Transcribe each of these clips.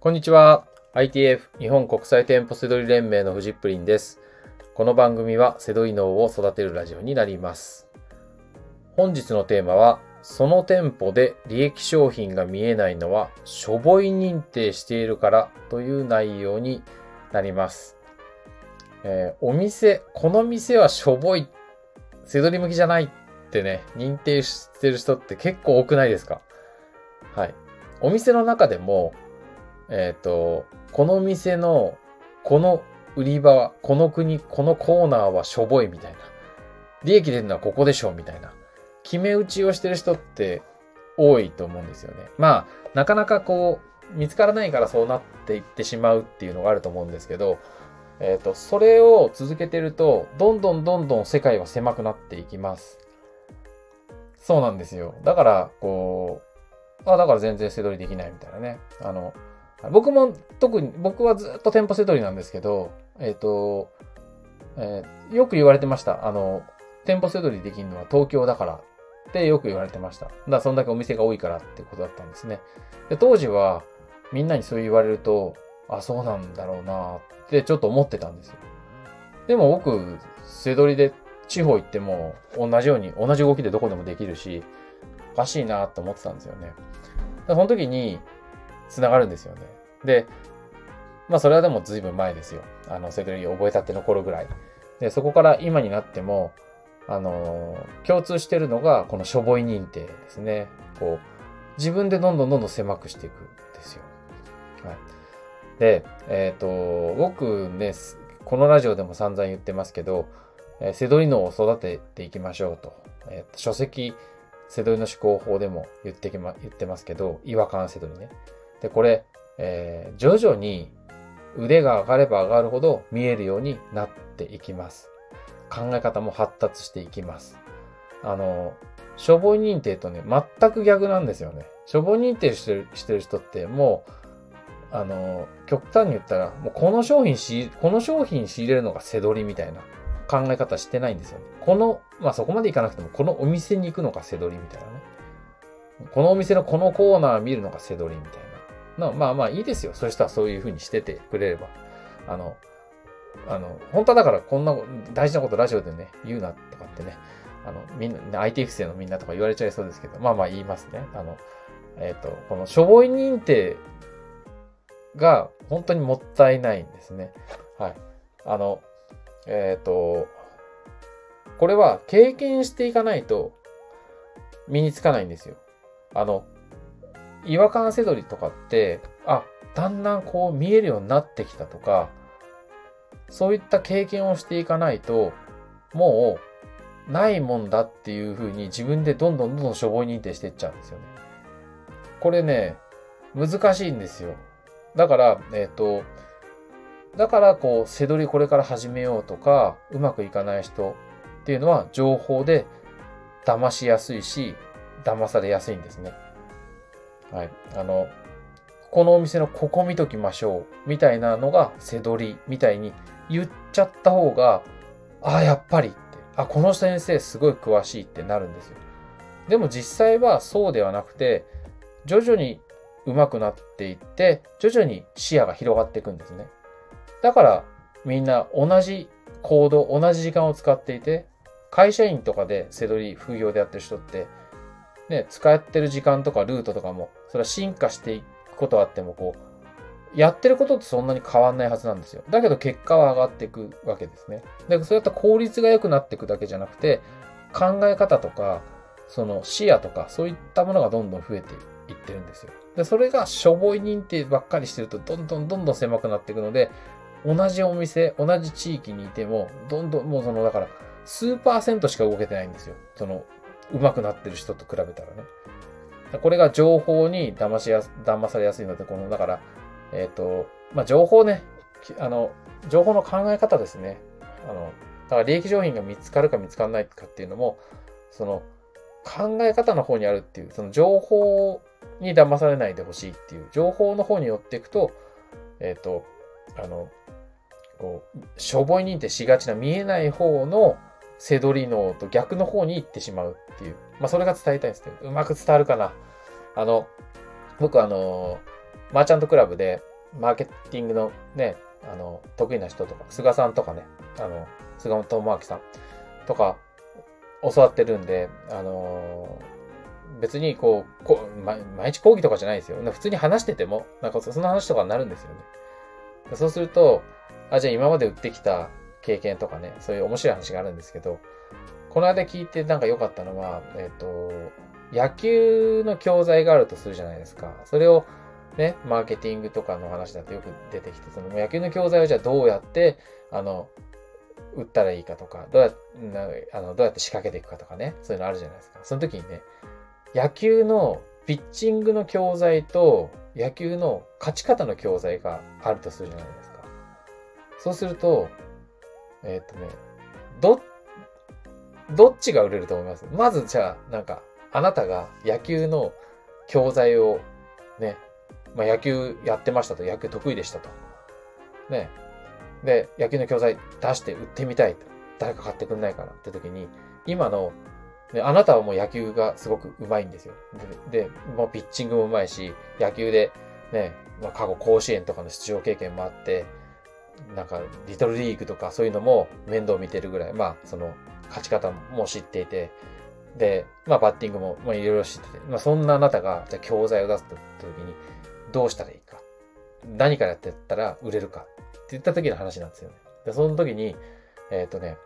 こんにちは。ITF 日本国際店舗セドリ連盟のフジップリンです。この番組はセドリ脳を育てるラジオになります。本日のテーマは、その店舗で利益商品が見えないのは、しょぼい認定しているからという内容になります。えーお店、この店はしょぼい、セドリ向きじゃないってね、認定してる人って結構多くないですか？はい。お店の中でも、えっ、と、この店の、この売り場は、この国、このコーナーはしょぼいみたいな。利益出るのはここでしょみたいな。決め打ちをしてる人って多いと思うんですよね。まあ、なかなかこう、見つからないからそうなっていってしまうっていうのがあると思うんですけど、えっ、と、それを続けてると、どんどんどんどん世界は狭くなっていきます。そうなんですよ。だから、こう、あ、だから全然背取りできないみたいなね。あの、僕も特に、僕はずっと店舗背取りなんですけど、えっ、と、えーよく言われてました。あの、店舗背取りできるのは東京だからってよく言われてました。だからそんだけお店が多いからってことだったんですね。で当時はみんなにそう言われると、あ、そうなんだろうなってちょっと思ってたんですよ。でも僕、背取りで地方行っても同じように、同じ動きでどこでもできるし、おかしいなって思ってたんですよね。その時に繋がるんですよね。で、まあそれはでも随分前ですよ。あの、背取り覚えたての頃ぐらい。で、そこから今になっても、あのー共通してるのが、このしょぼい認定ですね。こう、自分でどんどんどんどん狭くしていくんですよ。はい。で、えっ、と、僕ね、このラジオでも散々言ってますけど、えー、セドリ脳を育てていきましょうと。えー書籍、セドリの思考法でも言ってきま、言ってますけど、違和感セドリね。で、これ、えー徐々に腕が上がれば上がるほど見えるようになっていきます。考え方も発達していきます。あの、しょぼい認定とね、全く逆なんですよね。しょぼい認定してるしてる人ってもう、あの、極端に言ったら、もうこの商品し、この商品仕入れるのが背取りみたいな考え方してないんですよね。この、まあそこまでいかなくても、このお店に行くのが背取りみたいなね。このお店のこのコーナー見るのが背取りみたいな。のまあまあいいですよ。そういう人はそういう風にしててくれれば。あの、あの、本当はだからこんな大事なことラジオでね、言うなとかってね、あの、みんな、IT 不正のみんなとか言われちゃいそうですけど、まあまあ言いますね。あの、えっ、と、このしょぼい認定が本当にもったいないんですね。はい。あの、えっ、と、これは経験していかないと身につかないんですよ。あの、違和感せどりとかって、あ、だんだんこう見えるようになってきたとか、そういった経験をしていかないと、もう、ないもんだっていう風に自分でどんどんどんどんしょぼい認定していっちゃうんですよね。これね、難しいんですよ。だから、えっ、と、だからこう、背取りこれから始めようとか、うまくいかない人っていうのは情報で騙しやすいし、騙されやすいんですね。はい。あの、このお店のここ見ときましょう、みたいなのが背取りみたいに言っちゃった方が、ああ、やっぱりって、あ、この先生すごい詳しいってなるんですよ。でも実際はそうではなくて、徐々に上手くなっていって、徐々に視野が広がっていくんですね。だからみんな同じ行動、同じ時間を使っていて、会社員とかで背取り副業でやってる人って、ね、使ってる時間とかルートとかも、それは進化していくことはあっても、こう、やってることってそんなに変わんないはずなんですよ。だけど結果は上がっていくわけですね。で、そういった効率が良くなっていくだけじゃなくて、考え方とか、その視野とか、そういったものがどんどん増えていってるんですよ。で、それがしょぼい認定ばっかりしてると、どんどんどんどん狭くなっていくので、同じお店、同じ地域にいても、どんどん、もうその、だから、数パーセントしか動けてないんですよ。その、上手くなってる人と比べたらね。これが情報に騙しやす、騙されやすいので、この、だから、えっ、と、まあ、情報ね、あの、情報の考え方ですね。あの、だから利益商品が見つかるか見つからないかっていうのも、その、考え方の方にあるっていう、その情報に騙されないでほしいっていう、情報の方に寄っていくと、えっ、と、あの、こう、しょぼい認定しがちな見えない方の背取り脳と逆の方に行ってしまうっていう。まあ、それが伝えたいんですけど、うまく伝わるかな。あの、僕あの、マーチャントクラブで、マーケティングのね、あの、得意な人とか、菅さんとかね、あの、菅本智明さんとか、教わってるんで、あのー、別にこう、こ毎日講義とかじゃないですよ。普通に話してても、なんかその話とかになるんですよね。そうすると、あ、じゃあ今まで売ってきた経験とかね、そういう面白い話があるんですけど、この間聞いてなんか良かったのは、えっ、ー、と、野球の教材があるとするじゃないですか。それをね、マーケティングとかの話だとよく出てきて、その野球の教材をじゃあどうやって、あの、売ったらいいかとか、どうやあのどうやって仕掛けていくかとかね、そういうのあるじゃないですか。その時にね、野球のピッチングの教材と野球の勝ち方の教材があるとするじゃないですか。そうすると、えっ、ー、とね、ど、どっちが売れると思います？まずじゃあ、なんか、あなたが野球の教材をね、まあ、野球やってましたと、野球得意でしたと。ね。で、野球の教材出して売ってみたいと。誰か買ってくんないかなって時に、今の、ね、あなたはもう野球がすごく上手いんですよ。で、でもうピッチングも上手いし、野球でね、まあ、過去甲子園とかの出場経験もあって、なんか、リトルリーグとかそういうのも面倒見てるぐらい、まあ、その、勝ち方も知っていて、で、まあ、バッティングも、まあ、いろいろ知ってて、まあ、そんなあなたが、じゃ教材を出すと時に、どうしたらいいか。何からやってったら売れるか。って言った時の話なんですよね。で、その時に、えっ、ー、とね、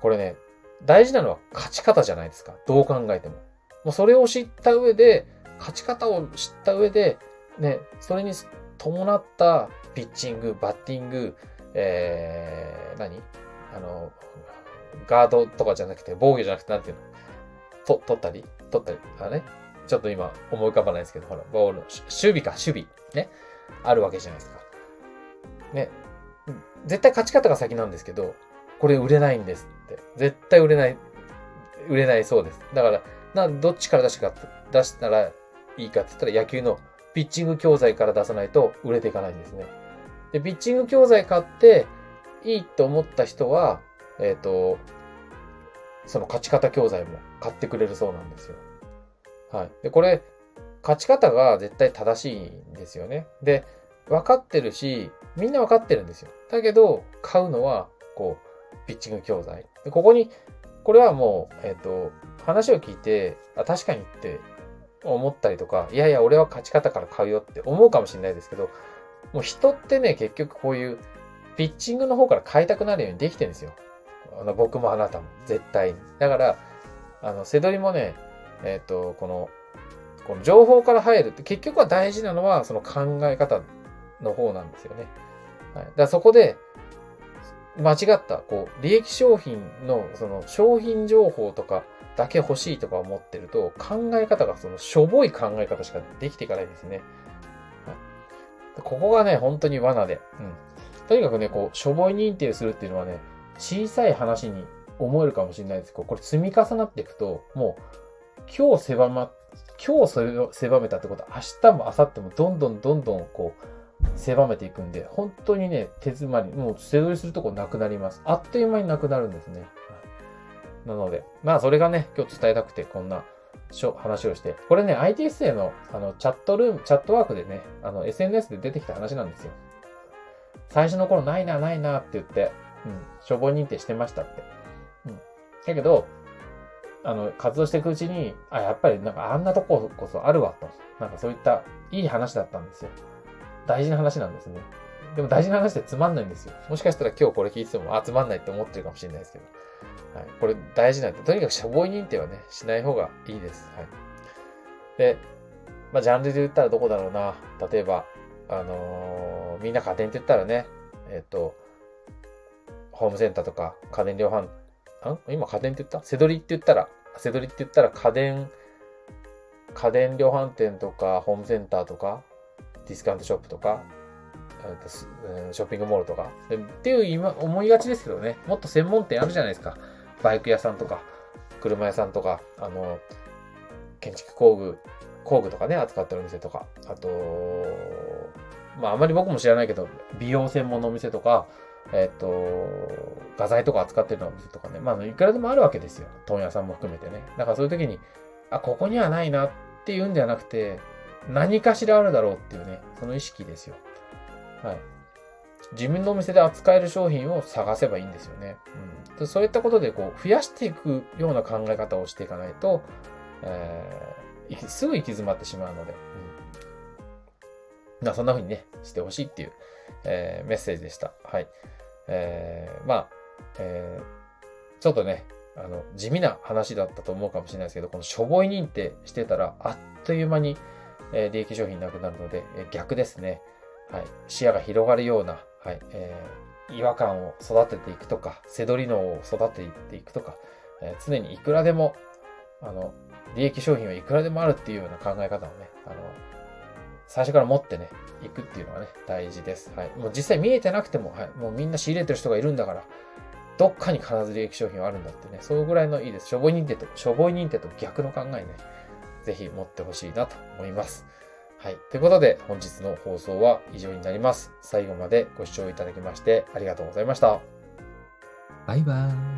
これね、大事なのは勝ち方じゃないですか。どう考えても。もうそれを知った上で、勝ち方を知った上で、ね、それに伴ったピッチング、バッティング、えー、何？あの、ガードとかじゃなくて、防御じゃなくて、なんていうの？と、取ったり？取ったり？あね？ちょっと今思い浮かばないですけど、ほら、ボールの、守備か、守備。ね？あるわけじゃないですか。ね？絶対勝ち方が先なんですけど、これ売れないんですって。絶対売れない、売れないそうです。だから、な、どっちから出しか、出したらいいかって言ったら野球のピッチング教材から出さないと売れていかないんですね。で、ピッチング教材買っていいと思った人は、えっ、ー、と、その勝ち方教材も買ってくれるそうなんですよ。はい。で、これ、勝ち方が絶対正しいんですよね。で、分かってるし、みんな分かってるんですよ。だけど、買うのは、こう、ピッチング教材。で、ここに、これはもう、えっ、ー、と、話を聞いて、あ、確かにって思ったりとか、いやいや、俺は勝ち方から買うよって思うかもしれないですけど、もう人ってね、結局こういう、ピッチングの方から変えたくなるようにできてるんですよ。あの、僕もあなたも、絶対に。だから、あの、せどりもね、えっ、ー、と、この、この情報から入るって、結局は大事なのは、その考え方の方なんですよね。はい。だからそこで、間違った、こう、利益商品の、その、商品情報とかだけ欲しいとか思ってると、考え方が、その、しょぼい考え方しかできていかないんですね。ここがね、本当に罠で。うん。とにかくね、こう、しょぼい認定するっていうのはね、小さい話に思えるかもしれないですけど、これ積み重なっていくと、もう、今日狭ま、今日それを狭めたってことは、明日も明後日もどんどんどんどんこう、狭めていくんで、本当にね、手詰まり、もう背取りするとこなくなります。あっという間になくなるんですね。なので、まあそれがね、今日伝えたくてこんな話をして。これね、ITSA のあのチャットルーム、チャットワークでね、あの SNS で出てきた話なんですよ。最初の頃ないな、ないなって言って、うん、消防認定してましたって。うん。だけど、あの、活動していくうちに、あ、やっぱりなんかあんなとここそあるわと。なんかそういったいい話だったんですよ。大事な話なんですね。でも大事な話ってつまんないんですよ。もしかしたら今日これ聞いてても、あ、つまんないって思ってるかもしれないですけど。はい。これ大事なんで、とにかく処方認定はね、しない方がいいです。はい。で、まあ、ジャンルで言ったらどこだろうな。例えば、あのー、みんな家電って言ったらね、えっ、と、ホームセンターとか家電量販、ん？今家電って言った？セドリって言ったら、セドリって言ったら家電、家電量販店とかホームセンターとかディスカウントショップとか、ショッピングモールとか。っていう今思いがちですけどね、もっと専門店あるじゃないですか。バイク屋さんとか、車屋さんとか、あの、建築工具、工具とかね、扱ってるお店とか、あと、まああまり僕も知らないけど、美容専門のお店とか、えっ、と、画材とか扱ってるお店とかね、まあいくらでもあるわけですよ。問屋さんも含めてね。だからそういう時に、あ、ここにはないなっていうんじゃなくて、何かしらあるだろうっていうね、その意識ですよ。はい。自分のお店で扱える商品を探せばいいんですよね。うん、そういったことでこう増やしていくような考え方をしていかないと、えー、すぐ行き詰まってしまうので、うん、そんな風にね、してほしいっていう、えー、メッセージでした。はい。えー、まあ、えー、ちょっとね、あの、地味な話だったと思うかもしれないですけど、このしょぼい認定してたら、あっという間に、え、利益商品なくなるので、え、逆ですね。はい。視野が広がるような、はい。えー、違和感を育てていくとか、背取り脳を育てていくとか、えー、常にいくらでも、あの、利益商品はいくらでもあるっていうような考え方をね、あの、最初から持ってね、行くっていうのがね、大事です。はい。もう実際見えてなくても、はい。もうみんな仕入れてる人がいるんだから、どっかに必ず利益商品はあるんだってね、そのぐらいのいいです。しょぼい認定と、しょぼい認定と逆の考えね、ぜひ持ってほしいなと思います。はい。ということで、本日の放送は以上になります。最後までご視聴いただきましてありがとうございました。バイバーイ。